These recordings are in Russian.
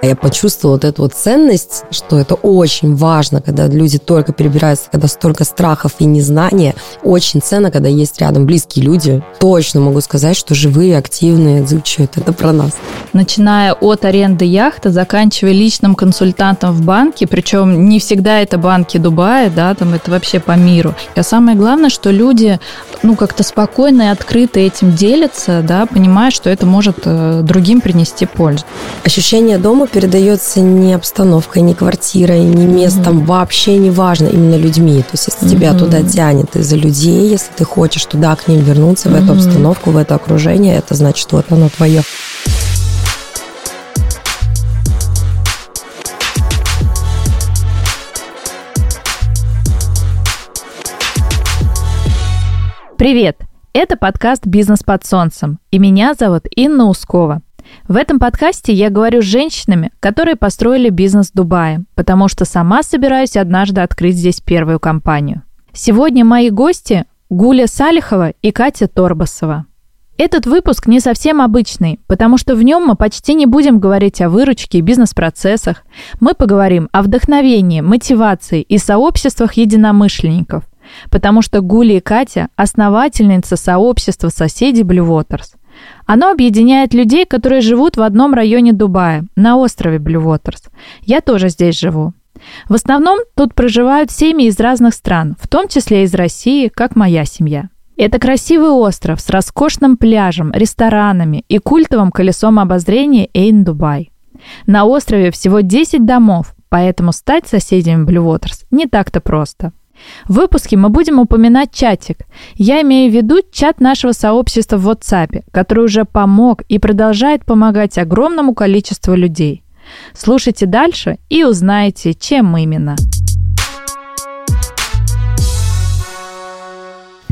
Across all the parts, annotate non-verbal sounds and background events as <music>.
Я почувствовала вот эту вот ценность, что это очень важно, когда люди только перебираются, когда столько страхов и незнания. Очень ценно, когда есть рядом близкие люди. Точно могу сказать, что живые, активные, отзывчивые. Это про нас. Начиная от аренды яхты, заканчивая личным консультантом в банке, причем не всегда это банки Дубая, да, там это вообще по миру. А самое главное, что люди, ну, как-то спокойно и открыто этим делятся, да, понимая, что это может э, другим принести пользу. Ощущение дома передается не обстановкой, не квартирой, не местом, mm-hmm. вообще не важно, именно людьми. То есть, если mm-hmm. тебя туда тянет из-за людей, если ты хочешь туда к ним вернуться, в mm-hmm. эту обстановку, в это окружение, это значит, вот оно твое. Привет! Это подкаст «Бизнес под солнцем», и меня зовут Инна Ускова. В этом подкасте я говорю с женщинами, которые построили бизнес в Дубае, потому что сама собираюсь однажды открыть здесь первую компанию. Сегодня мои гости Гуля Салихова и Катя Торбасова. Этот выпуск не совсем обычный, потому что в нем мы почти не будем говорить о выручке и бизнес-процессах. Мы поговорим о вдохновении, мотивации и сообществах единомышленников, потому что Гуля и Катя – основательница сообщества соседей Blue Waters. Оно объединяет людей, которые живут в одном районе Дубая, на острове Waters. Я тоже здесь живу. В основном тут проживают семьи из разных стран, в том числе из России, как моя семья. Это красивый остров с роскошным пляжем, ресторанами и культовым колесом обозрения Эйн Дубай. На острове всего 10 домов, поэтому стать соседями Waters не так-то просто. В выпуске мы будем упоминать чатик. Я имею в виду чат нашего сообщества в WhatsApp, который уже помог и продолжает помогать огромному количеству людей. Слушайте дальше и узнаете, чем именно.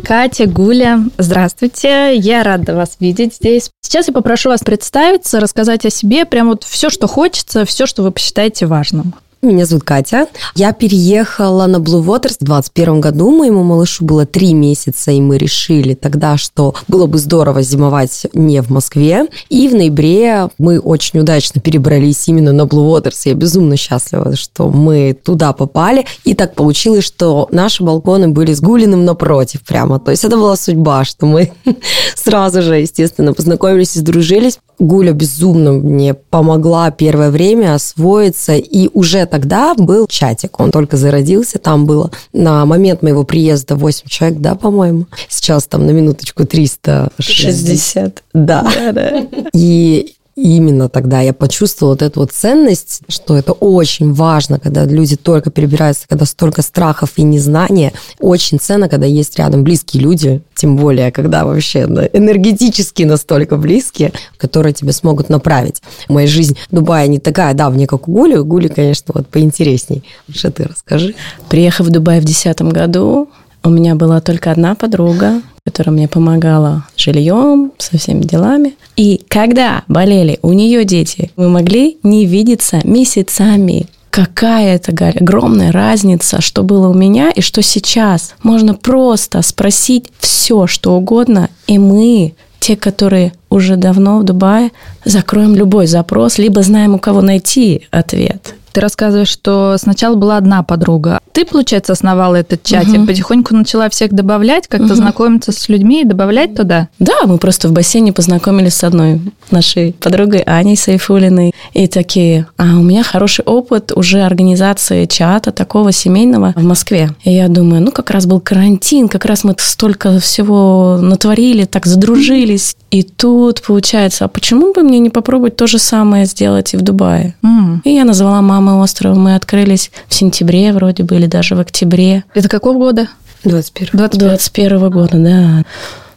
Катя, Гуля, здравствуйте. Я рада вас видеть здесь. Сейчас я попрошу вас представиться, рассказать о себе, прям вот все, что хочется, все, что вы посчитаете важным. Меня зовут Катя. Я переехала на Blue Waters в 2021 году. Моему малышу было три месяца, и мы решили тогда, что было бы здорово зимовать не в Москве. И в ноябре мы очень удачно перебрались именно на Blue Waters. Я безумно счастлива, что мы туда попали. И так получилось, что наши балконы были с Гулиным напротив прямо. То есть это была судьба, что мы <laughs> сразу же, естественно, познакомились и сдружились. Гуля безумно мне помогла первое время освоиться, и уже тогда был чатик, он только зародился, там было на момент моего приезда 8 человек, да, по-моему. Сейчас там на минуточку 360. Да. да, да. И и именно тогда я почувствовала вот эту вот ценность, что это очень важно, когда люди только перебираются, когда столько страхов и незнания. Очень ценно, когда есть рядом близкие люди, тем более, когда вообще энергетически настолько близкие, которые тебя смогут направить. Моя жизнь в Дубае не такая давняя, как у Гули. У Гули, конечно, вот поинтересней. Что ты расскажи. Приехав в Дубай в 2010 году, у меня была только одна подруга, которая мне помогала жильем, со всеми делами. И когда болели у нее дети, мы могли не видеться месяцами. Какая это, Галя, огромная разница, что было у меня и что сейчас. Можно просто спросить все, что угодно, и мы, те, которые уже давно в Дубае, закроем любой запрос, либо знаем, у кого найти ответ. Ты рассказываешь, что сначала была одна подруга. Ты, получается, основала этот чатик, угу. потихоньку начала всех добавлять, как-то угу. знакомиться с людьми и добавлять туда? Да, мы просто в бассейне познакомились с одной нашей подругой Аней Сайфулиной. И такие, а у меня хороший опыт уже организации чата такого семейного в Москве. И я думаю, ну как раз был карантин, как раз мы столько всего натворили, так <laughs> задружились. И тут получается, а почему бы мне не попробовать то же самое сделать и в Дубае? Mm. И я назвала маму самый остров мы открылись в сентябре вроде бы, или даже в октябре. Это какого года? 21. 21. 21 года, да.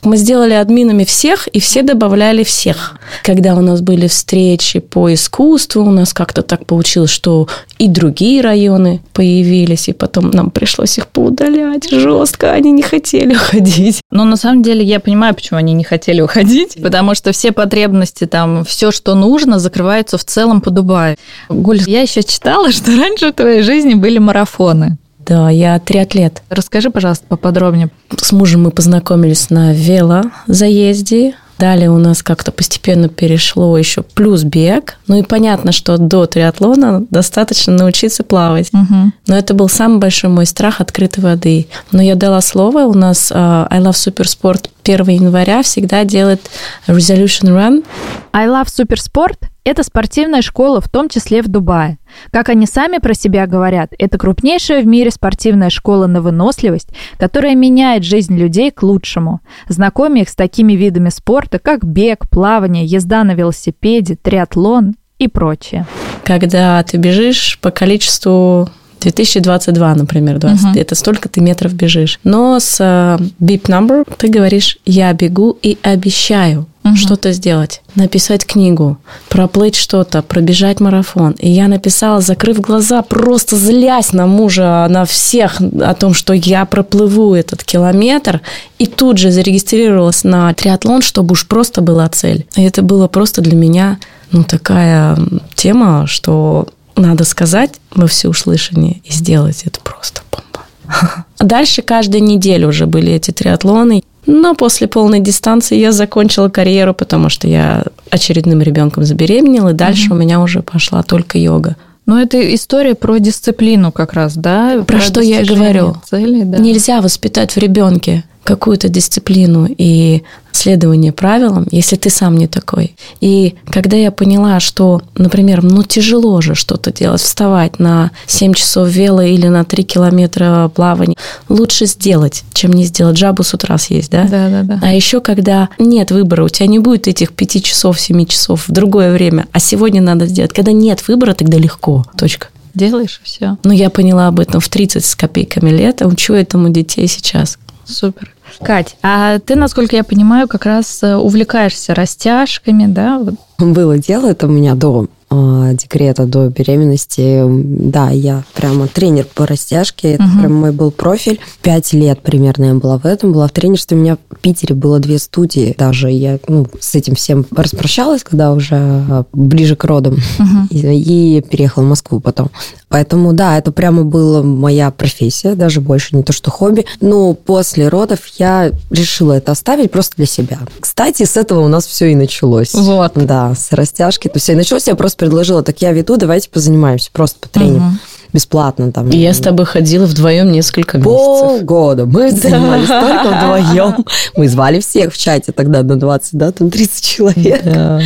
Мы сделали админами всех, и все добавляли всех. Когда у нас были встречи по искусству, у нас как-то так получилось, что и другие районы появились, и потом нам пришлось их поудалять жестко, они не хотели уходить. Но на самом деле я понимаю, почему они не хотели уходить, потому что все потребности там, все, что нужно, закрываются в целом по Дубаю. Гуль, я еще читала, что раньше в твоей жизни были марафоны. Да, я триатлет. Расскажи, пожалуйста, поподробнее. С мужем мы познакомились на велозаезде. Далее у нас как-то постепенно перешло еще плюс бег. Ну и понятно, что до триатлона достаточно научиться плавать. Мгм. Но это был самый большой мой страх открытой воды. Но я дала слово, у нас э, I Love Supersport 1 января всегда делает Resolution Run. I Love Суперспорт – это спортивная школа, в том числе в Дубае. Как они сами про себя говорят, это крупнейшая в мире спортивная школа на выносливость, которая меняет жизнь людей к лучшему, знакомя их с такими видами спорта, как бег, плавание, езда на велосипеде, триатлон и прочее. когда ты бежишь по количеству 2022, например, 20, Мгм. это столько ты метров бежишь. Но с э, beep number ты говоришь, я бегу и обещаю Мгм. что-то сделать, написать книгу, проплыть что-то, пробежать марафон. И я написала, закрыв глаза, просто злясь на мужа, на всех о том, что я проплыву этот километр, и тут же зарегистрировалась на триатлон, чтобы уж просто была цель. И это было просто для меня ну, такая тема, что надо сказать во всеуслышание и сделать это просто бомба. <laughs> Дальше каждую неделю уже были эти триатлоны. Но после полной дистанции я закончила карьеру, потому что я очередным ребенком забеременела, и дальше у меня уже пошла только йога. Но это история про дисциплину как раз, да? Про что я говорю. Цели, да. Нельзя воспитать в ребенке какую-то дисциплину и следование правилам, если ты сам не такой. И когда я поняла, что, например, ну тяжело же что-то делать, вставать на 7 часов вело или на 3 километра плавания, лучше сделать, чем не сделать. Жабу с утра съесть, да? Да, да, да. А еще, когда нет выбора, у тебя не будет этих 5 часов, 7 часов в другое время, а сегодня надо сделать. Когда нет выбора, тогда легко. Точка. Делаешь все. Но я поняла об этом в 30 с копейками лет, а учу этому детей сейчас. Супер. Кать, а ты, насколько я понимаю, как раз э, увлекаешься растяжками, да? Было дело, это у меня до э, декрета, до беременности. Да, я прямо тренер по растяжке, это Мгм. прям мой был профиль. Пять лет примерно я была в этом, была в тренерстве. У меня в Питере было две студии даже. Я ну, с этим всем распрощалась, когда уже э, ближе к родам. Мгм. И, и переехала в Москву потом. Поэтому, да, это прямо была моя профессия, даже больше не то, что хобби. Но после родов я решила это оставить просто для себя. Кстати, с этого у нас все и началось. Вот. Да, с растяжки. То есть и началось, я просто предложила, так я веду, давайте позанимаемся, просто по тренинг. Мгм. Бесплатно там. И я с тобой ходила вдвоем несколько месяцев. Полгода. Мы занимались только вдвоем. Мы звали всех в чате тогда на 20, да, там 30 человек. Да.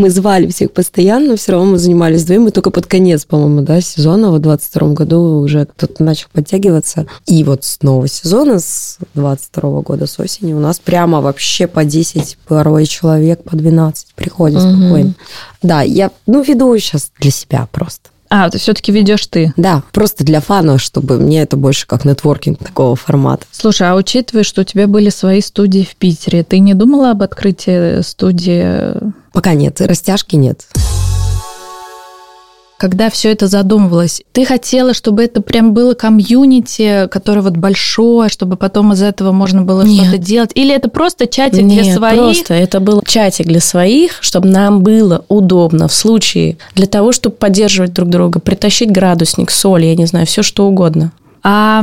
Мы звали всех постоянно, все равно мы занимались вдвоем, и только под конец, по-моему, да, сезона, в 22 году уже кто-то начал подтягиваться. И вот с нового сезона, с 22 года, с осени, у нас прямо вообще по 10, порой человек, по 12 приходит Мгм. спокойно. Да, я, ну, веду сейчас для себя просто. А, ты все-таки ведешь ты. Да, просто для фана, чтобы мне это больше как нетворкинг такого формата. Слушай, а учитывая, что у тебя были свои студии в Питере, ты не думала об открытии студии? Пока нет, растяжки нет. Когда все это задумывалось, ты хотела, чтобы это прям было комьюнити, которое вот большое, чтобы потом из этого можно было что-то делать? Или это просто чатик для Нет, своих? просто это был чатик для своих, чтобы нам было удобно в случае для того, чтобы поддерживать друг друга, притащить градусник, соль, я не знаю, все что угодно. А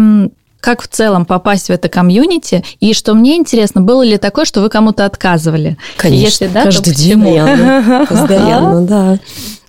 как в целом попасть в это комьюнити? И что мне интересно, было ли такое, что вы кому-то отказывали? Конечно, Если да, каждый день. почему? Постоянно, <laughs> постоянно, да.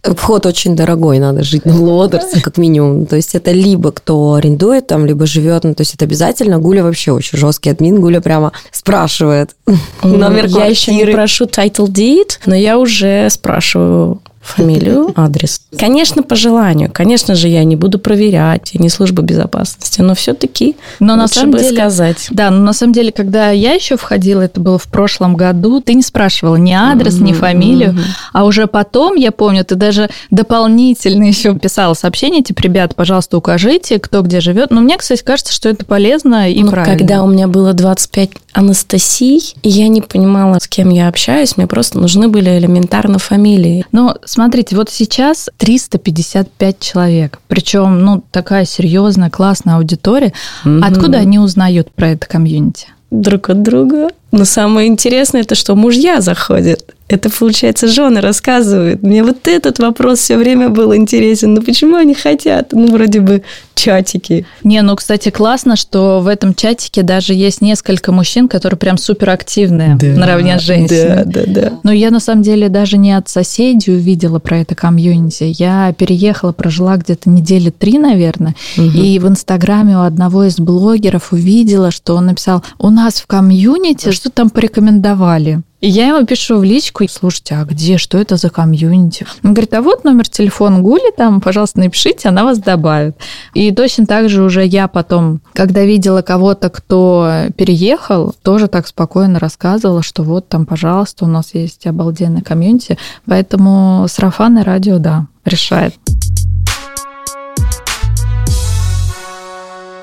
Вход очень дорогой, надо жить на Блуотерсе, как минимум. То есть это либо кто арендует там, либо живет, ну, то есть это обязательно. Гуля вообще очень жесткий админ, Гуля прямо спрашивает <laughs> номер я еще не квартиры. прошу title deed, но я уже спрашиваю фамилию, <laughs> адрес. Конечно, по желанию. Конечно же, я не буду проверять, я не служба безопасности, но все-таки Но на лучше самом бы деле, сказать. да, но на самом деле, когда я еще входила, это было в прошлом году, ты не спрашивала ни адрес, ни Мгм, фамилию, мгм. а уже потом, я помню, ты даже дополнительно еще писала сообщение, типа, ребят, пожалуйста, укажите, кто где живет. Но мне, кстати, кажется, что это полезно и Ну, правильно. когда у меня было 25 Анастасий, и я не понимала, с кем я общаюсь, мне просто нужны были элементарно фамилии. Но смотрите, вот сейчас 355 человек, причем, ну, такая серьезная, классная аудитория. Мгм. Откуда они узнают про это комьюнити? Друг от друга. Но самое интересное, это что мужья заходят. Это, получается, жены рассказывают. Мне вот этот вопрос все время был интересен. Ну, почему они хотят? Ну, вроде бы чатики. Не, ну, кстати, классно, что в этом чатике даже есть несколько мужчин, которые прям суперактивные да, наравне с женщинами. Да, да, да. Но я, на самом деле, даже не от соседей увидела про это комьюнити. Я переехала, прожила где-то недели три, наверное, угу. и в Инстаграме у одного из блогеров увидела, что он написал, у нас в комьюнити что там порекомендовали. И я ему пишу в личку, слушайте, а где, что это за комьюнити? Он говорит, а вот номер телефона Гули, там, пожалуйста, напишите, она вас добавит. И точно так же уже я потом, когда видела кого-то, кто переехал, тоже так спокойно рассказывала, что вот там, пожалуйста, у нас есть обалденный комьюнити. Поэтому сарафанное радио, да, решает.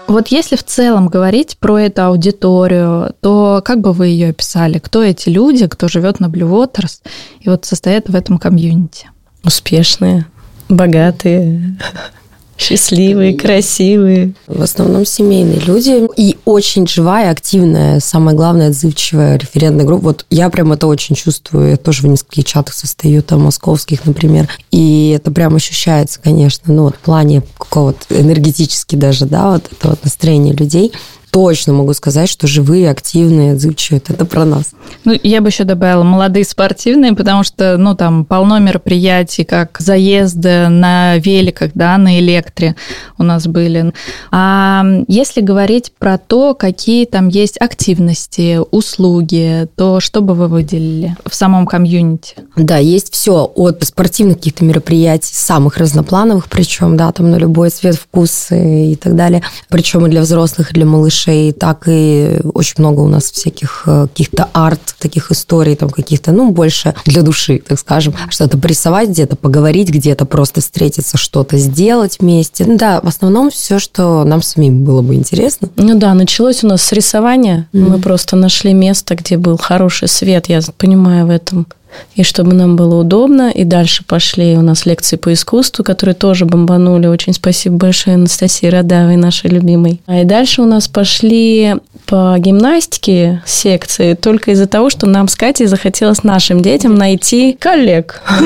Вот если в целом говорить про эту аудиторию, то как бы вы ее описали? Кто эти люди, кто живет на Blue Waters и вот состоят в этом комьюнити? Успешные, богатые, Счастливые, красивые. В основном семейные люди. И очень живая, активная, самое главное, отзывчивая референтная группа. Вот я прям это очень чувствую. Я тоже в нескольких чатах состою, там, московских, например. И это прям ощущается, конечно, ну, вот в плане какого-то энергетически даже, да, вот это вот настроение людей точно могу сказать, что живые, активные, отзывчивые, это про нас. Ну, я бы еще добавила молодые спортивные, потому что, ну, там полно мероприятий, как заезды на великах, да, на электре у нас были. А если говорить про то, какие там есть активности, услуги, то что бы вы выделили в самом комьюнити? Да, есть все от спортивных каких-то мероприятий, самых разноплановых, причем, да, там на любой цвет, вкус и так далее, причем и для взрослых, и для малышей, юношей, так и очень много у нас всяких э, каких-то арт, таких историй, там каких-то, ну, больше для души, так скажем, что-то порисовать где-то, поговорить где-то, просто встретиться, что-то сделать вместе. Ну, да, в основном все, что нам самим было бы интересно. Ну да, началось у нас с рисования. Mm-hmm. Мы просто нашли место, где был хороший свет, я понимаю в этом и чтобы нам было удобно. И дальше пошли у нас лекции по искусству, которые тоже бомбанули. Очень спасибо большое Анастасии Радавой, нашей любимой. А и дальше у нас пошли по гимнастике секции только из-за того, что нам с Катей захотелось нашим детям найти коллег. <laughs>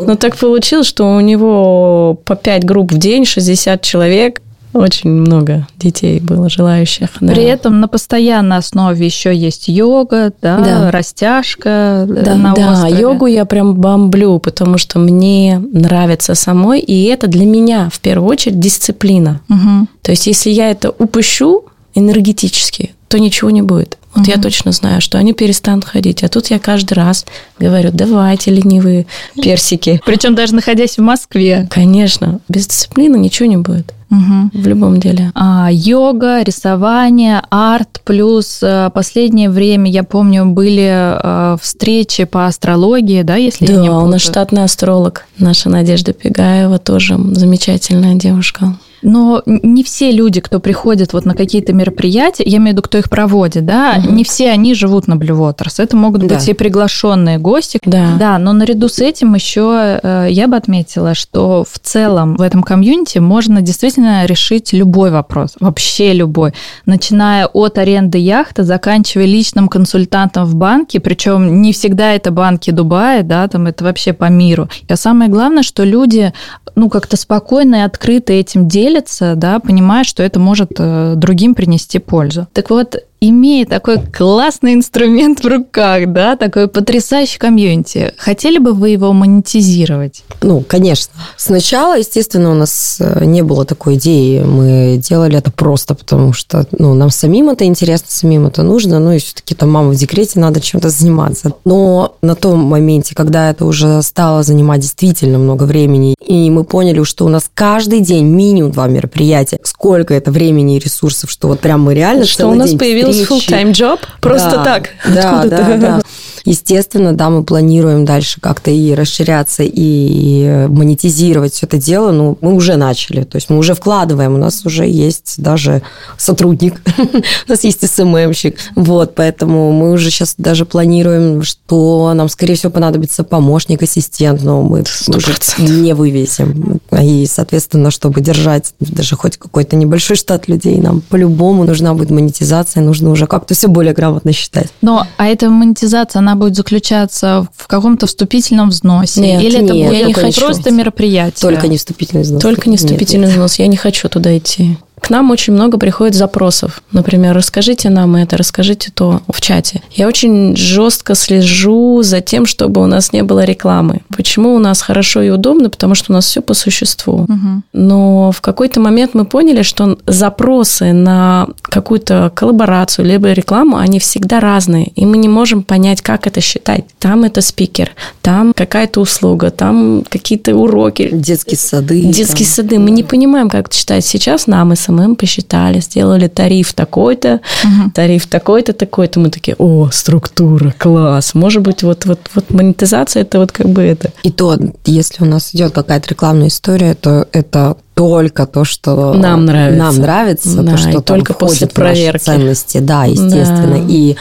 Но так получилось, что у него по 5 групп в день, 60 человек, очень много детей было желающих. Да. При этом на постоянной основе еще есть йога, да, да. растяжка э, да, на да, острове. йогу я прям бомблю, потому что мне нравится самой, и это для меня в первую очередь дисциплина. Угу. То есть если я это упущу энергетически, то ничего не будет. Вот угу. я точно знаю, что они перестанут ходить. А тут я каждый раз говорю, давайте, ленивые персики. Причем даже находясь в Москве. Конечно. Без дисциплины ничего не будет. Угу. В любом деле. А, йога, рисование, арт, плюс а, последнее время, я помню, были а, встречи по астрологии, да, если да, я не путаю. у нас штатный астролог, наша Надежда Пегаева, тоже замечательная девушка. Но не все люди, кто приходит вот на какие-то мероприятия, я имею в виду, кто их проводит, да, угу. не все они живут на Blue Waters. Это могут да. быть и приглашенные гости. Да. да, но наряду с этим еще э, я бы отметила, что в целом в этом комьюнити можно действительно решить любой вопрос, вообще любой, начиная от аренды яхты, заканчивая личным консультантом в банке, причем не всегда это банки Дубая, да, там это вообще по миру. А самое главное, что люди, ну, как-то спокойно и открыто этим делятся, делятся, да, понимая, что это может э, другим принести пользу. Так вот, имея такой классный инструмент в руках, да, такой потрясающий комьюнити, хотели бы вы его монетизировать? Ну, конечно. Сначала, естественно, у нас э, не было такой идеи. Мы делали это просто потому, что ну, нам самим это интересно, самим это нужно. Ну, и все-таки там мама в декрете, надо чем-то заниматься. Но на том моменте, когда это уже стало занимать действительно много времени, и мы поняли, что у нас каждый день минимум два мероприятия, сколько это времени и ресурсов, что вот прям мы реально что у нас появилось появился full-time job просто да, так. Да, да, да. Естественно, да, мы планируем дальше как-то и расширяться, и монетизировать все это дело. Ну, мы уже начали, то есть мы уже вкладываем, у нас уже есть даже сотрудник, <laughs> у нас есть СММщик, вот, поэтому мы уже сейчас даже планируем, что нам, скорее всего, понадобится помощник, ассистент, но мы 100%. уже не вывесим. И, соответственно, чтобы держать даже хоть какой-то небольшой штат людей, нам по-любому нужна будет монетизация, нужно уже как-то все более грамотно считать. Но, а эта монетизация, она будет заключаться в каком-то вступительном взносе? Нет, Или это нет, будет я не хочу. просто мероприятие? Только не вступительный взнос. Только не Нет, нет. вступительный взнос. Я не хочу туда идти. К нам очень много приходит запросов. Например, расскажите нам это, расскажите то в чате. Я очень жестко слежу за тем, чтобы у нас не было рекламы. Почему у нас хорошо и удобно? Потому что у нас все по существу. Мгм. Но в какой-то момент мы поняли, что запросы на какую-то коллаборацию либо рекламу, они всегда разные, и мы не можем понять, как это считать. Там это спикер, там какая-то услуга, там какие-то уроки, Детские сады. детские там. сады. Мы не понимаем, как это считать. Сейчас нам SMM посчитали, сделали тариф такой-то, Мгм. тариф такой-то, такой-то. Мы такие, о, структура, класс. Может быть, вот, вот, вот монетизация это вот как бы это. И то, если у нас идет какая-то рекламная история, то это только то, что Нам нравится. Нам нравится, Да, то, что только после проверки. ценности. Да, естественно. Да. И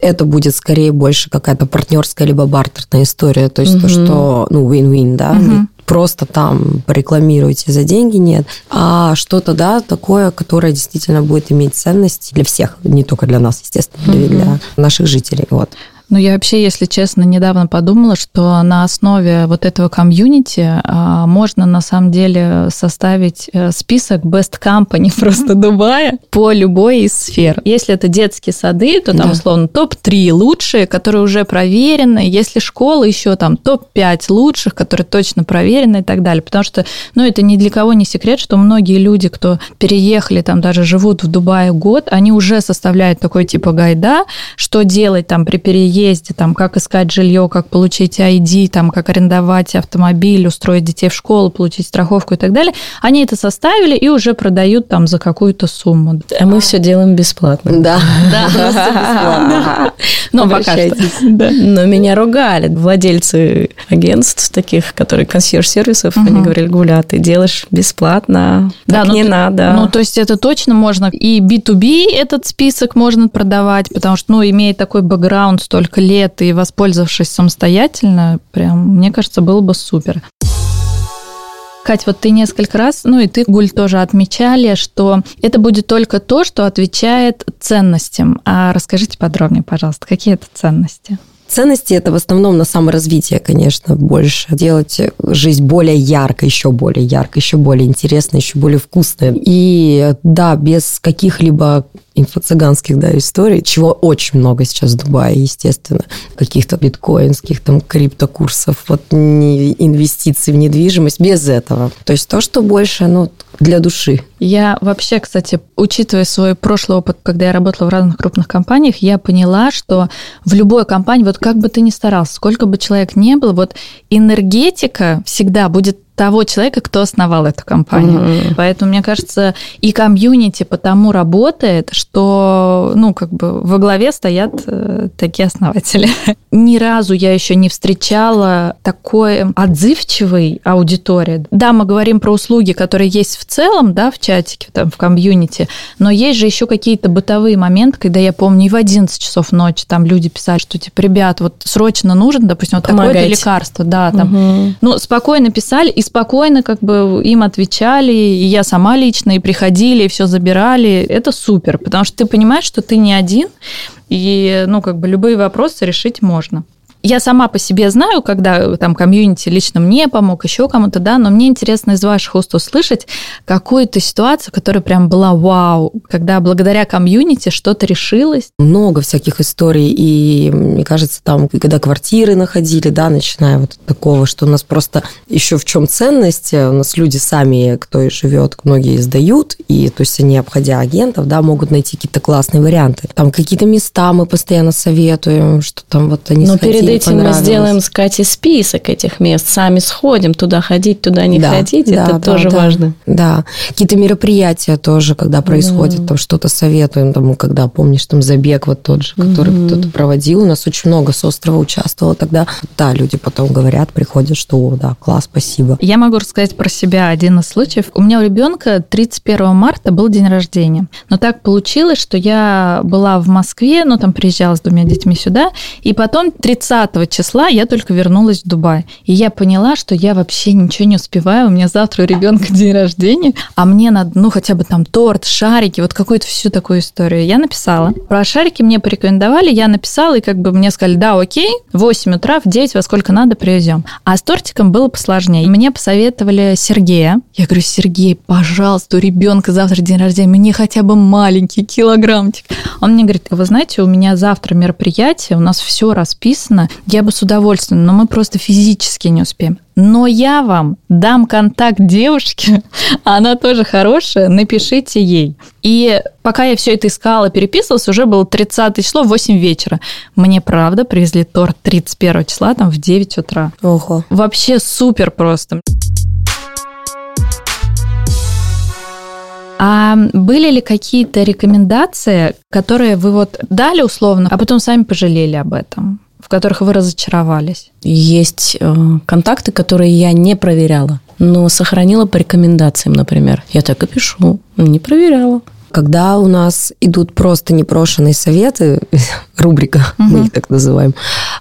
это будет скорее больше какая-то партнерская либо бартерная история. То есть то, Мгм. что, ну, win-win, да, Мгм. Просто там порекламируете за деньги, нет, а что-то, да, такое, которое действительно будет иметь ценность для всех, не только для нас, естественно, и для наших жителей. Вот. Ну, я вообще, если честно, недавно подумала, что на основе вот этого комьюнити а, можно на самом деле составить э, список best company <laughs> просто Дубая по любой из сфер. Если это детские сады, то там Да. условно топ-3 лучшие, которые уже проверены. Если школа, еще там топ-5 лучших, которые точно проверены и так далее. Потому что, ну, это ни для кого не секрет, что многие люди, кто переехали, там даже живут в Дубае год, они уже составляют такой типа гайда, что делать там при переезде, там, как искать жилье, как получить ID, там, как арендовать автомобиль, устроить детей в школу, получить страховку и так далее. Они это составили и уже продают там за какую-то сумму. А мы все делаем бесплатно. Да. Да. <laughs> Но пока что. Но меня ругали владельцы агентств таких, которые консьерж-сервисов. Они говорили, Гуля, ты делаешь бесплатно, так ну не надо. Ну, то есть это точно можно и B2B этот список можно продавать, потому что, ну, имея такой бэкграунд столько лет и воспользовавшись самостоятельно, прям, мне кажется, было бы супер. Кать, вот ты несколько раз, ну и ты, Гуль, тоже отмечали, что это будет только то, что отвечает ценностям. А расскажите подробнее, пожалуйста, какие это ценности? Ценности это в основном на саморазвитие, конечно, больше. Делать жизнь более яркой, еще более яркой, еще более интересной, еще более вкусной. И да, без каких-либо инфо-цыганских да, историй, чего очень много сейчас в Дубае, естественно, каких-то биткоинских, там, криптокурсов, вот не инвестиций в недвижимость, без этого. То есть то, что больше, ну, для души. Я вообще, кстати, учитывая свой прошлый опыт, когда я работала в разных крупных компаниях, я поняла, что в любой компании, вот как бы ты ни старался, сколько бы человек не было, вот энергетика всегда будет того человека, кто основал эту компанию. Мгм. Поэтому, мне кажется, и комьюнити потому работает, что, ну, как бы во главе стоят э, такие основатели. <laughs> Ни разу я еще не встречала такой отзывчивой аудитории. Да, мы говорим про услуги, которые есть в целом, да, в чатике, там, в комьюнити, но есть же еще какие-то бытовые моменты, когда я помню, и в 11 часов ночи там люди писали, что, типа, ребят, вот срочно нужно, допустим, вот такое-то лекарство, да, там, Мгм. ну, спокойно писали и спокойно как бы им отвечали, и я сама лично, и приходили, и все забирали. Это супер, потому что ты понимаешь, что ты не один, и, ну, как бы любые вопросы решить можно. Я сама по себе знаю, когда там комьюнити лично мне помог, еще кому-то, да, но мне интересно из ваших уст услышать какую-то ситуацию, которая прям была вау, когда благодаря комьюнити что-то решилось. много всяких историй, и мне кажется, там, когда квартиры находили, да, начиная вот от такого, что у нас просто еще в чем ценность, у нас люди сами, кто и живет, многие сдают, и то есть они, обходя агентов, да, могут найти какие-то классные варианты. Там какие-то места мы постоянно советуем, что там вот они Но сходили, перед этим мы сделаем с Катей список этих мест. Сами сходим, туда ходить, туда не Да, ходить. да, это да, тоже да. важно. Да, какие-то мероприятия тоже, когда происходит, там что-то советуем, там, когда, помнишь, там забег вот тот же, который Мгм. кто-то проводил, у нас очень много с острова участвовало тогда. Да, люди потом говорят, приходят, что, о, да, класс, спасибо. Я могу рассказать про себя один из случаев. У меня у ребенка 31 марта был день рождения. Но так получилось, что я была в Москве, ну там приезжала с двумя детьми сюда, и потом 30 30 числа я только вернулась в Дубай. И я поняла, что я вообще ничего не успеваю. У меня завтра у ребенка <laughs> день рождения, а мне надо, ну, хотя бы там торт, шарики, вот какую-то всю такую историю. Я написала. Про шарики мне порекомендовали, я написала, и как бы мне сказали, да, окей, в 8 утра, в 9, во сколько надо, привезем. А с тортиком было посложнее. Мне посоветовали Сергея. Я говорю, Сергей, пожалуйста, у ребенка завтра день рождения, мне хотя бы маленький килограммчик. Он мне говорит, вы знаете, у меня завтра мероприятие, у нас все расписано, я бы с удовольствием, но мы просто физически не успеем. Но я вам дам контакт девушки, <laughs> она тоже хорошая, напишите ей. И пока я все это искала, переписывалась, уже было 30 число, 8 вечера. Мне, правда, привезли торт 31 числа, там, в 9 утра. Ого. Вообще супер просто. А были ли какие-то рекомендации, которые вы вот дали условно, а потом сами пожалели об этом? в которых вы разочаровались? Есть э, контакты, которые я не проверяла, но сохранила по рекомендациям, например. Я так и пишу, не проверяла. Когда у нас идут просто непрошенные советы, <laughs> рубрика, угу. мы их так называем,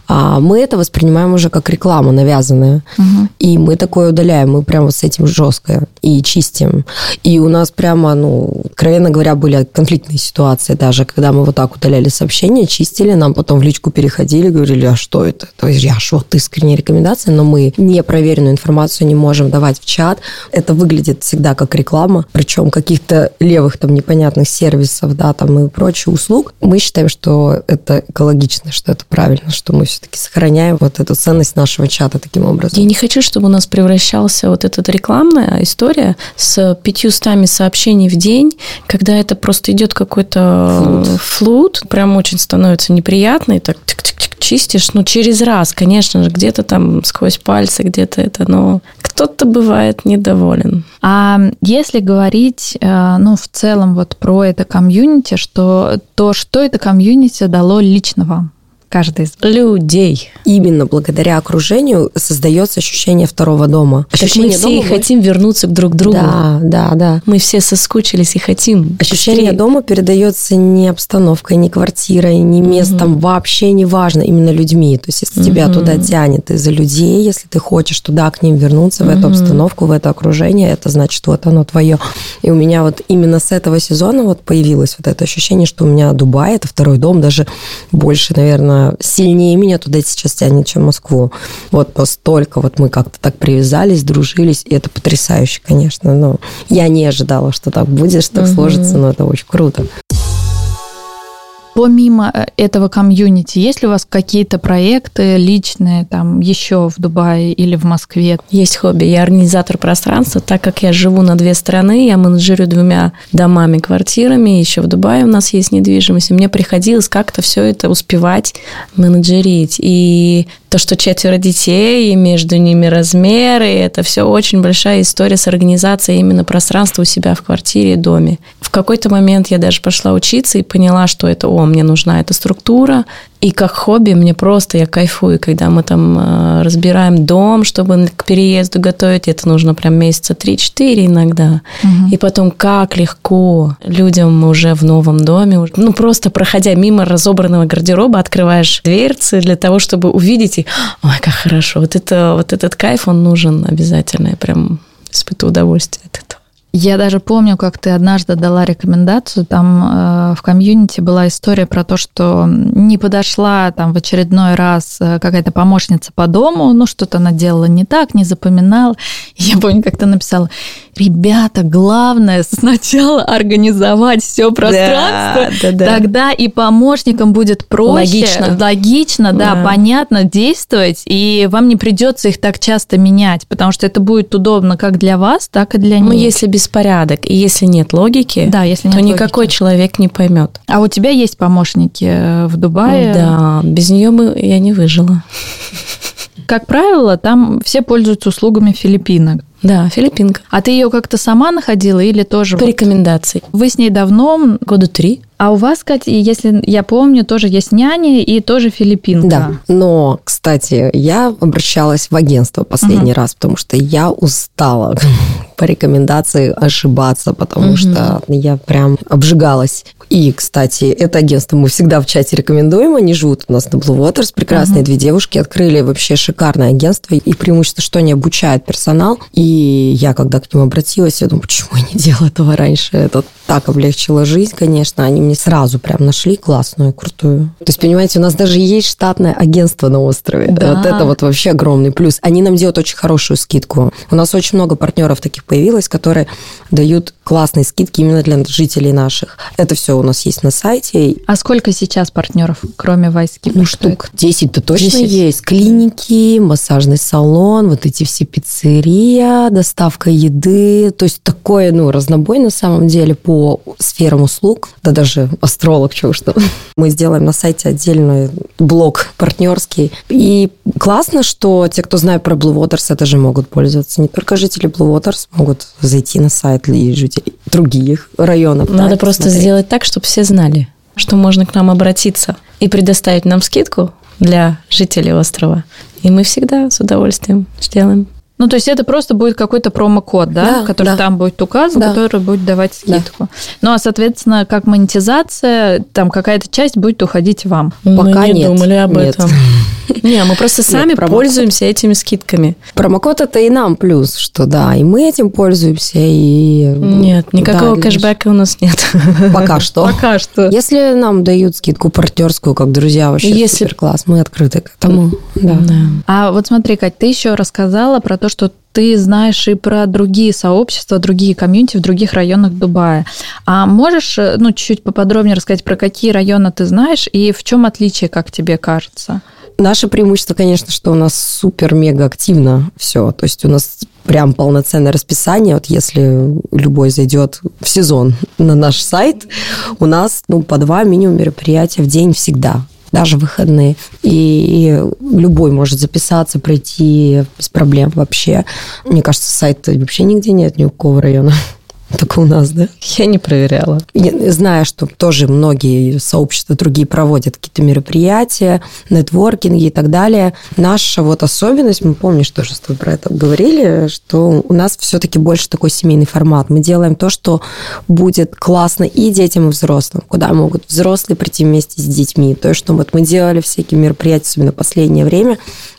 а мы это воспринимаем уже как рекламу навязанную. Угу. И мы такое удаляем, мы прямо с этим жестко и чистим. И у нас прямо, ну, откровенно говоря, были конфликтные ситуации даже, когда мы вот так удаляли сообщения, чистили, нам потом в личку переходили, говорили, а что это? То есть, я вот искренняя рекомендация, но мы непроверенную информацию не можем давать в чат. Это выглядит всегда как реклама, причем каких-то левых там непонятных сервисов, да, там и прочие услуг. Мы считаем, что это экологично, что это правильно, что мы все-таки сохраняем вот эту ценность нашего чата таким образом. Я не хочу, чтобы у нас превращался вот эта рекламная история с пятьюстами сообщений в день, когда это просто идет какой-то флуд. флуд, прям очень становится неприятно, и так тик-тик-тик чистишь, ну, через раз, конечно же, где-то там сквозь пальцы, где-то это, но кто-то бывает недоволен. А если говорить, э, ну, в целом вот про это комьюнити, что то, что это комьюнити дало лично вам? Каждый из людей. Именно благодаря окружению создается ощущение второго дома. Ощущение так мы все дома хотим вернуться к друг другу. Да, да, да. Мы все соскучились и хотим. Ощущение быстрее. дома передается не обстановкой, не квартирой, не местом, угу. вообще не важно, именно людьми. То есть если угу. тебя туда тянет из-за людей, если ты хочешь туда к ним вернуться, в угу. эту обстановку, в это окружение, это значит вот оно твое. И у меня вот именно с этого сезона вот появилось вот это ощущение, что у меня Дубай это второй дом, даже больше, наверное, сильнее меня туда сейчас тянет, чем Москву. Вот настолько вот мы как-то так привязались, дружились, и это потрясающе, конечно. Но я не ожидала, что так будет, что так угу. сложится, но это очень круто. Помимо э, этого комьюнити, есть ли у вас какие-то проекты личные там еще в Дубае или в Москве? Есть хобби. Я организатор пространства. Так как я живу на две страны, я менеджерю двумя домами, квартирами. Еще в Дубае у нас есть недвижимость. И мне приходилось как-то все это успевать менеджерить. И то, что четверо детей, и между ними размеры, это все очень большая история с организацией именно пространства у себя в квартире доме. В какой-то момент я даже пошла учиться и поняла, что это, о, мне нужна эта структура, и как хобби мне просто, я кайфую, когда мы там э, разбираем дом, чтобы к переезду готовить, это нужно прям месяца 3-4 иногда. Угу. И потом как легко людям уже в новом доме, ну просто проходя мимо разобранного гардероба, открываешь дверцы для того, чтобы увидеть, и, ой, как хорошо, вот, это, вот этот кайф, он нужен обязательно, я прям испытываю удовольствие от этого. Я даже помню, как ты однажды дала рекомендацию, там э, в комьюнити была история про то, что не подошла там в очередной раз э, какая-то помощница по дому, ну что-то она делала не так, не запоминала. <laughs> Я помню, как ты написала, ребята, главное <laughs> сначала организовать все пространство, да, да, да. тогда и помощникам будет проще, логично, логично да, да, понятно действовать, и вам не придется их так часто менять, потому что это будет удобно как для вас, так и для ну, них. Ну, если беспорядок, и если нет логики, да, если нет то логики. никакой человек не поймет. А у тебя есть помощники э, в Дубае? Да, без нее бы я не выжила. Как правило, там все пользуются услугами филиппинок. Да, филиппинка. А ты ее как-то сама находила или тоже? По вот... рекомендации. Вы с ней давно? Года три. А у вас, Катя, если я помню, тоже есть няня и тоже филиппинка. Да, но, кстати, я обращалась в агентство последний раз, потому что я устала <laughs> по рекомендации ошибаться, потому что я прям обжигалась. И, кстати, это агентство мы всегда в чате рекомендуем. Они живут у нас на Blue Waters. Прекрасные две девушки открыли вообще шикарное агентство. Их преимущество, что они обучают персонал. И я, когда к ним обратилась, я думаю, почему я не <laughs> делала этого раньше? Это так облегчило жизнь, конечно. Они мне сразу прям нашли классную, крутую. То есть, понимаете, у нас даже есть штатное агентство на острове. Да. Вот это вот вообще огромный плюс. Они нам делают очень хорошую скидку. У нас очень много партнеров таких появилось, которые дают классные скидки именно для жителей наших. Это все у нас есть на сайте. А сколько сейчас партнеров, кроме Вайски? Ну, штук 10-то точно 10. есть. Клиники, массажный салон, вот эти все пиццерия, доставка еды. То есть такое, ну, разнобой на самом деле по сферам услуг. Да даже астролог, чего что. Мы сделаем на сайте отдельный блок партнерский. И классно, что те, кто знает про Blue Waters, это же могут пользоваться. Не только жители Blue Waters могут зайти на сайт и жители других районов. Надо да, просто посмотреть. сделать так, чтобы все знали, что можно к нам обратиться и предоставить нам скидку для жителей острова. И мы всегда с удовольствием сделаем. Ну, то есть это просто будет какой-то промокод, да, Да, который да. там будет указан, Да. который будет давать Да. скидку. Ну, а, соответственно, как монетизация, там какая-то часть будет уходить вам. Пока мы не нет. думали об Нет. этом. <laughs> <laughs> Не, мы просто сами промокод. пользуемся этими скидками. Промокод это и нам плюс, что да, и мы этим пользуемся, и... Нет, никакого да, кэшбэка у нас нет. <laughs> Пока что. Пока что. Если нам дают скидку партнерскую, как друзья, вообще Если- супер класс, мы открыты к этому. Да. А вот смотри, Кать, ты еще рассказала про то, что ты знаешь и про другие сообщества, другие комьюнити в других районах Дубая. А можешь, э, ну, чуть-чуть поподробнее рассказать, про какие районы ты знаешь и в чем отличие, как тебе кажется? Наше преимущество, конечно, что у нас супер-мега активно все. То есть у нас прям полноценное расписание. Вот если любой зайдет в сезон на наш сайт, у нас ну, по два минимум мероприятия в день всегда даже выходные. И любой может записаться, пройти без проблем вообще. Мне кажется, сайта вообще нигде нет ни у какого района. Только у нас, да? Я не проверяла. Я знаю, что тоже многие сообщества другие проводят какие-то мероприятия, нетворкинги и так далее. Наша вот особенность, мы помнишь, тоже с тобой про это говорили, что у нас все-таки больше такой семейный формат. Мы делаем то, что будет классно и детям, и взрослым, куда могут взрослые прийти вместе с детьми. То, что вот мы делали всякие мероприятия, особенно в последнее время,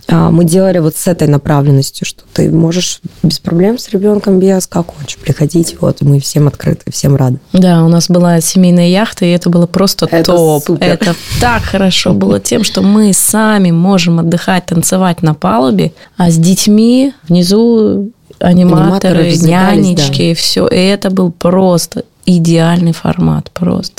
а, мы делали вот с этой направленностью, что ты можешь без проблем с ребенком, без как хочешь приходить. Вот мы всем открыты, всем рады. Да, у нас была семейная яхта, и это было просто Это топ. супер. Это так хорошо было тем, что мы сами можем отдыхать, танцевать на палубе, а с детьми внизу Аниматоры аниматоры, нянечки, все. И это был просто идеальный формат, просто.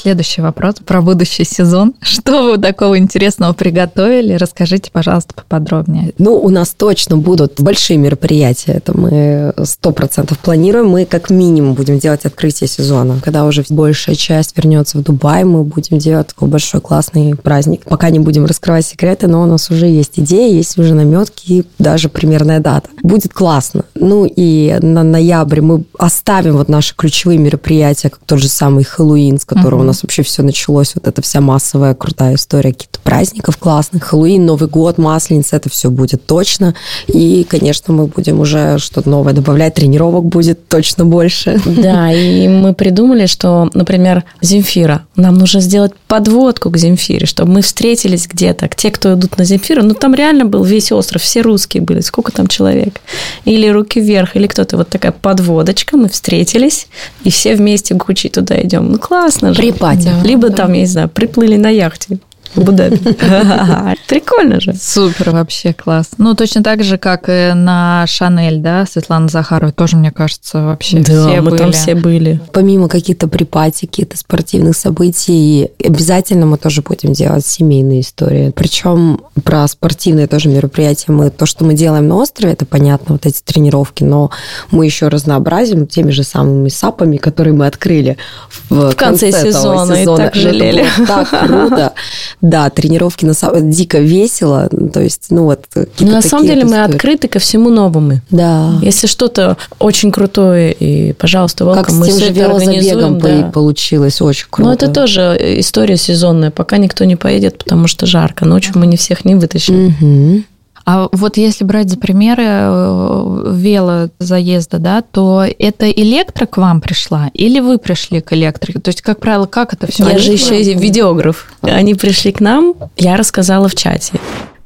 Следующий вопрос про будущий сезон. <laughs> Что вы такого интересного приготовили? Расскажите, пожалуйста, поподробнее. Ну, у нас точно будут большие мероприятия. Это мы сто процентов планируем. Мы как минимум будем делать открытие сезона. Когда уже большая часть вернется в Дубай, мы будем делать такой большой классный праздник. Пока не будем раскрывать секреты, но у нас уже есть идеи, есть уже наметки и даже примерная дата. Будет классно. Ну и на ноябрь мы оставим вот наши ключевые мероприятия, как тот же самый Хэллоуин, с которого нас вообще все началось, вот эта вся массовая крутая история каких-то праздников классных. Хэллоуин, Новый год, Масленица, это все будет точно. И, конечно, мы будем уже что-то новое добавлять, тренировок будет точно больше. Да, и мы придумали, что, например, Земфира, нам нужно сделать подводку к Земфире, чтобы мы встретились где-то. Те, кто идут на Земфиру, ну там реально был весь остров, все русские были, сколько там человек. Или руки вверх, или кто-то, вот такая подводочка, мы встретились, и все вместе кучей туда идем. Ну классно же. Припати. Либо там, я не знаю, приплыли на яхте. Абу-Даби. <laughs> Прикольно же. Супер, вообще класс. Ну, точно так же, как и на Шанель, да, Светлана Захарова, тоже, мне кажется, вообще Да, все мы были. там все были. Помимо каких-то припати, каких-то спортивных событий, обязательно мы тоже будем делать семейные истории. Причем про спортивные тоже мероприятия мы, то, что мы делаем на острове, это понятно, вот эти тренировки, но мы еще разнообразим теми же самыми сапами, которые мы открыли в, В конце этого сезона, и так Это жалели. было так круто. Да, тренировки на самом дико весело. То есть, ну вот. Ну, на самом деле мы открыты ко всему новому. Да. Если что-то очень крутое, и, пожалуйста, welcome, как мы тем же велозабегом да. получилось очень круто. Ну, это тоже история сезонная. Пока никто не поедет, потому что жарко. Ночью мы не всех не вытащим. Угу. А вот если брать за примеры э, велозаезда, да, то это электро к вам пришла или вы пришли к электрике? То есть, как правило, как это все? Я же еще видеограф. Они пришли к нам, я рассказала в чате.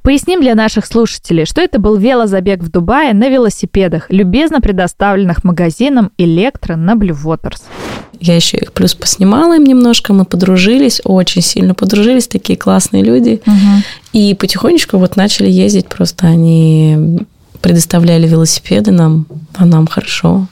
Поясним для наших слушателей, что это был велозабег в Дубае на велосипедах, любезно предоставленных магазином «Электро» на Blue Waters. Я еще их плюс поснимала им немножко, мы подружились, очень сильно подружились, такие классные люди. Угу. И потихонечку вот начали ездить, просто они предоставляли велосипеды нам, а нам хорошо.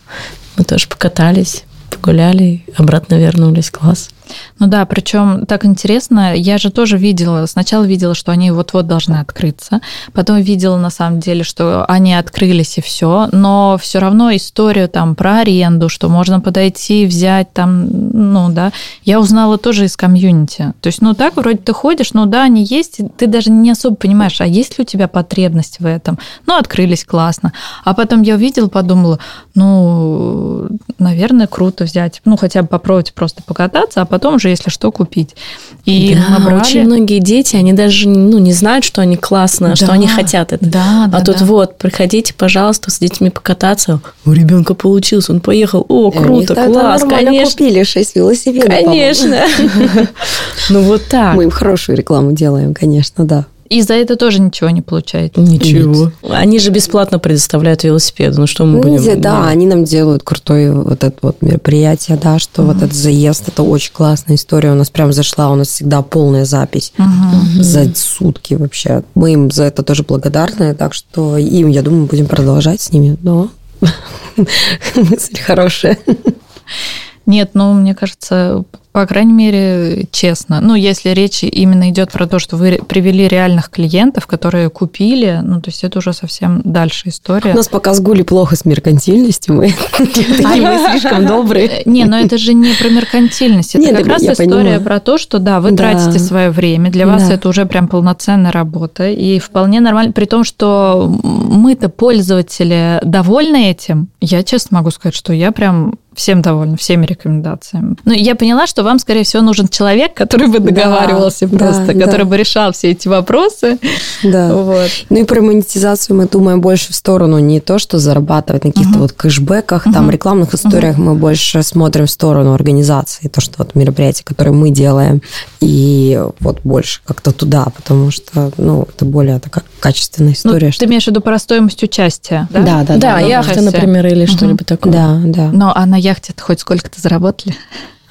Мы тоже покатались, погуляли, обратно вернулись, класс. Ну да, причем так интересно, я же тоже видела, сначала видела, что они вот-вот должны открыться, потом видела на самом деле, что они открылись и все, но все равно историю там про аренду, что можно подойти, взять там, ну да, я узнала тоже из комьюнити. То есть, ну так, вроде ты ходишь, ну да, они есть, ты даже не особо понимаешь, а есть ли у тебя потребность в этом. Ну, открылись классно. А потом я увидела, подумала, ну, наверное, круто взять, ну, хотя бы попробовать просто покататься, а потом потом уже, если что, купить. И да, мы брали... очень многие дети, они даже ну, не знают, что они классно, да, что они хотят это. Да, да, а тут да. вот, приходите, пожалуйста, с детьми покататься. У ребенка получилось, он поехал. О, круто, класс, конечно. купили 6 велосипедов. Конечно. <laughs> Ну вот так. Мы им хорошую рекламу делаем, конечно, да. И за это тоже ничего не получаете. Ничего. Нет. Они же бесплатно предоставляют велосипеды. Ну что мы будем? Да, да, они нам делают крутое вот это вот мероприятие, да, что угу. вот этот заезд, это очень классная история. У нас прям зашла, у нас всегда полная запись угу. за сутки вообще. Мы им за это тоже благодарны, так что им, я думаю, будем продолжать с ними. Но <laughs> мысль хорошая. Нет, ну, мне кажется, по крайней мере, честно. Ну, если речь именно идет про то, что вы привели реальных клиентов, которые купили, ну, то есть это уже совсем дальше история. У нас пока с Гули плохо с меркантильностью, мы слишком добрые. <laughs> Не, но это же не про меркантильность, это как раз история про то, что, да, вы тратите свое время, для вас это уже прям полноценная работа, и вполне нормально, при том, что мы-то пользователи довольны этим, я честно могу сказать, что я прям всем довольна, всеми рекомендациями. Ну, я поняла, что вам, скорее всего, нужен человек, который бы договаривался да, просто, да, который да. бы решал все эти вопросы. Да. Вот. Ну и про монетизацию мы думаем больше в сторону не то, что зарабатывать на каких-то угу. вот кэшбэках, угу. там рекламных историях, угу. мы больше смотрим в сторону организации, то, что вот мероприятия, которые мы делаем, и вот больше как-то туда, потому что, ну, это более такая качественная ну, история. Ну, что... Ты имеешь в виду про стоимость участия, да? Да, да, да. Да, яхта, например, или угу. что-либо такое. Да, да. Но а на яхте-то хоть сколько-то заработали?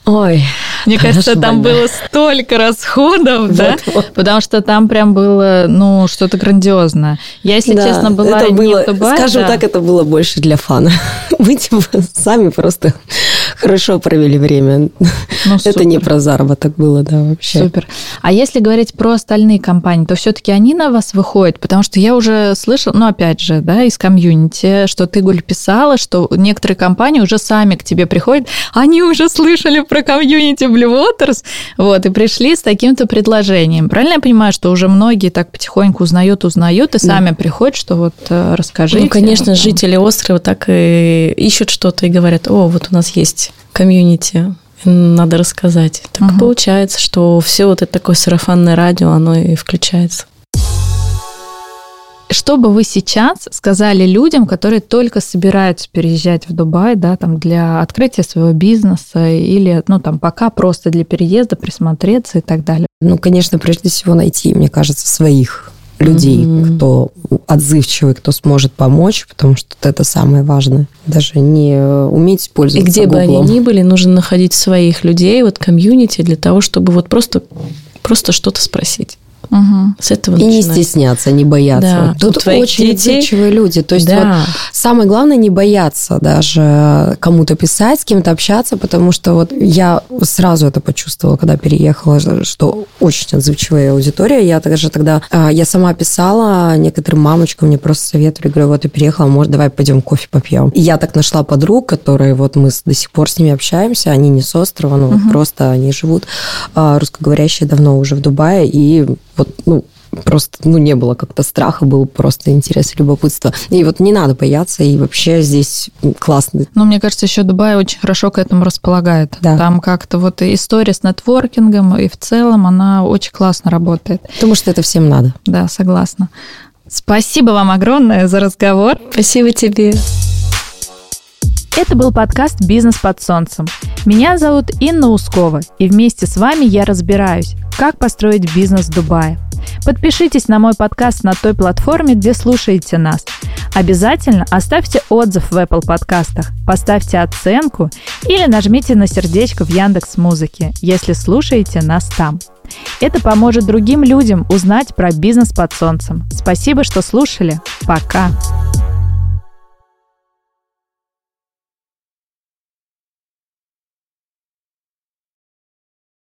Ой, мне кажется, там было столько расходов, да, потому что там прям было, ну, что-то грандиозное. Я, если честно, была это было, скажем так, это было больше для фана. <laughs> Мы типа сами просто хорошо провели время. Ну, это не про заработок было, да, вообще. Супер. А если говорить про остальные компании, то все-таки они на вас выходят, потому что я уже слышала, ну, опять же, да, из комьюнити, что ты, Гуль, писала, что некоторые компании уже сами к тебе приходят, они уже слышали про комьюнити Blue Waters, вот, и пришли с таким-то предложением. Правильно я понимаю, что уже многие так потихоньку узнают, узнают, и сами да. приходят, что вот э, расскажите. Ну, конечно, жители острова так и ищут что-то и говорят, о, вот у нас есть комьюнити, надо рассказать. Так угу. получается, что все вот это такое сарафанное радио, оно и включается. Что бы вы сейчас сказали людям, которые только собираются переезжать в Дубай, да, там для открытия своего бизнеса или, ну, там, пока просто для переезда присмотреться и так далее? Ну, конечно, прежде всего найти, мне кажется, своих людей, mm-hmm. кто отзывчивый, кто сможет помочь, потому что это самое важное. Даже не уметь пользоваться И где Google. бы они ни были, нужно находить своих людей, вот комьюнити, для того, чтобы вот просто, просто что-то спросить. Угу. С этого И начинать. не стесняться, не бояться. Да. Тут У твоих очень детей- отзывчивые люди. То есть Да. вот самое главное не бояться даже кому-то писать, с кем-то общаться, потому что вот я сразу это почувствовала, когда переехала, что очень отзывчивая аудитория. Я также тогда, а, я сама писала некоторым мамочкам, мне просто советовали, говорю, вот ты переехала, может, давай пойдем кофе попьем. И я так нашла подруг, которые вот мы до сих пор с ними общаемся, они не с острова, ну вот просто они живут, а, русскоговорящие давно уже в Дубае, и вот, ну, просто, ну, не было как-то страха, был просто интерес и любопытство. И вот не надо бояться, и вообще здесь классно. Ну, мне кажется, еще Дубай очень хорошо к этому располагает. Да. Там как-то вот история с нетворкингом, и в целом она очень классно работает. Потому что это всем надо. Да, согласна. Спасибо вам огромное за разговор. Спасибо тебе. Это был подкаст «Бизнес под солнцем». Меня зовут Инна Ускова, и вместе с вами я разбираюсь, как построить бизнес в Дубае. Подпишитесь на мой подкаст на той платформе, где слушаете нас. Обязательно оставьте отзыв в Apple подкастах, поставьте оценку или нажмите на сердечко в Яндекс Музыке, если слушаете нас там. Это поможет другим людям узнать про бизнес под солнцем. Спасибо, что слушали. Пока.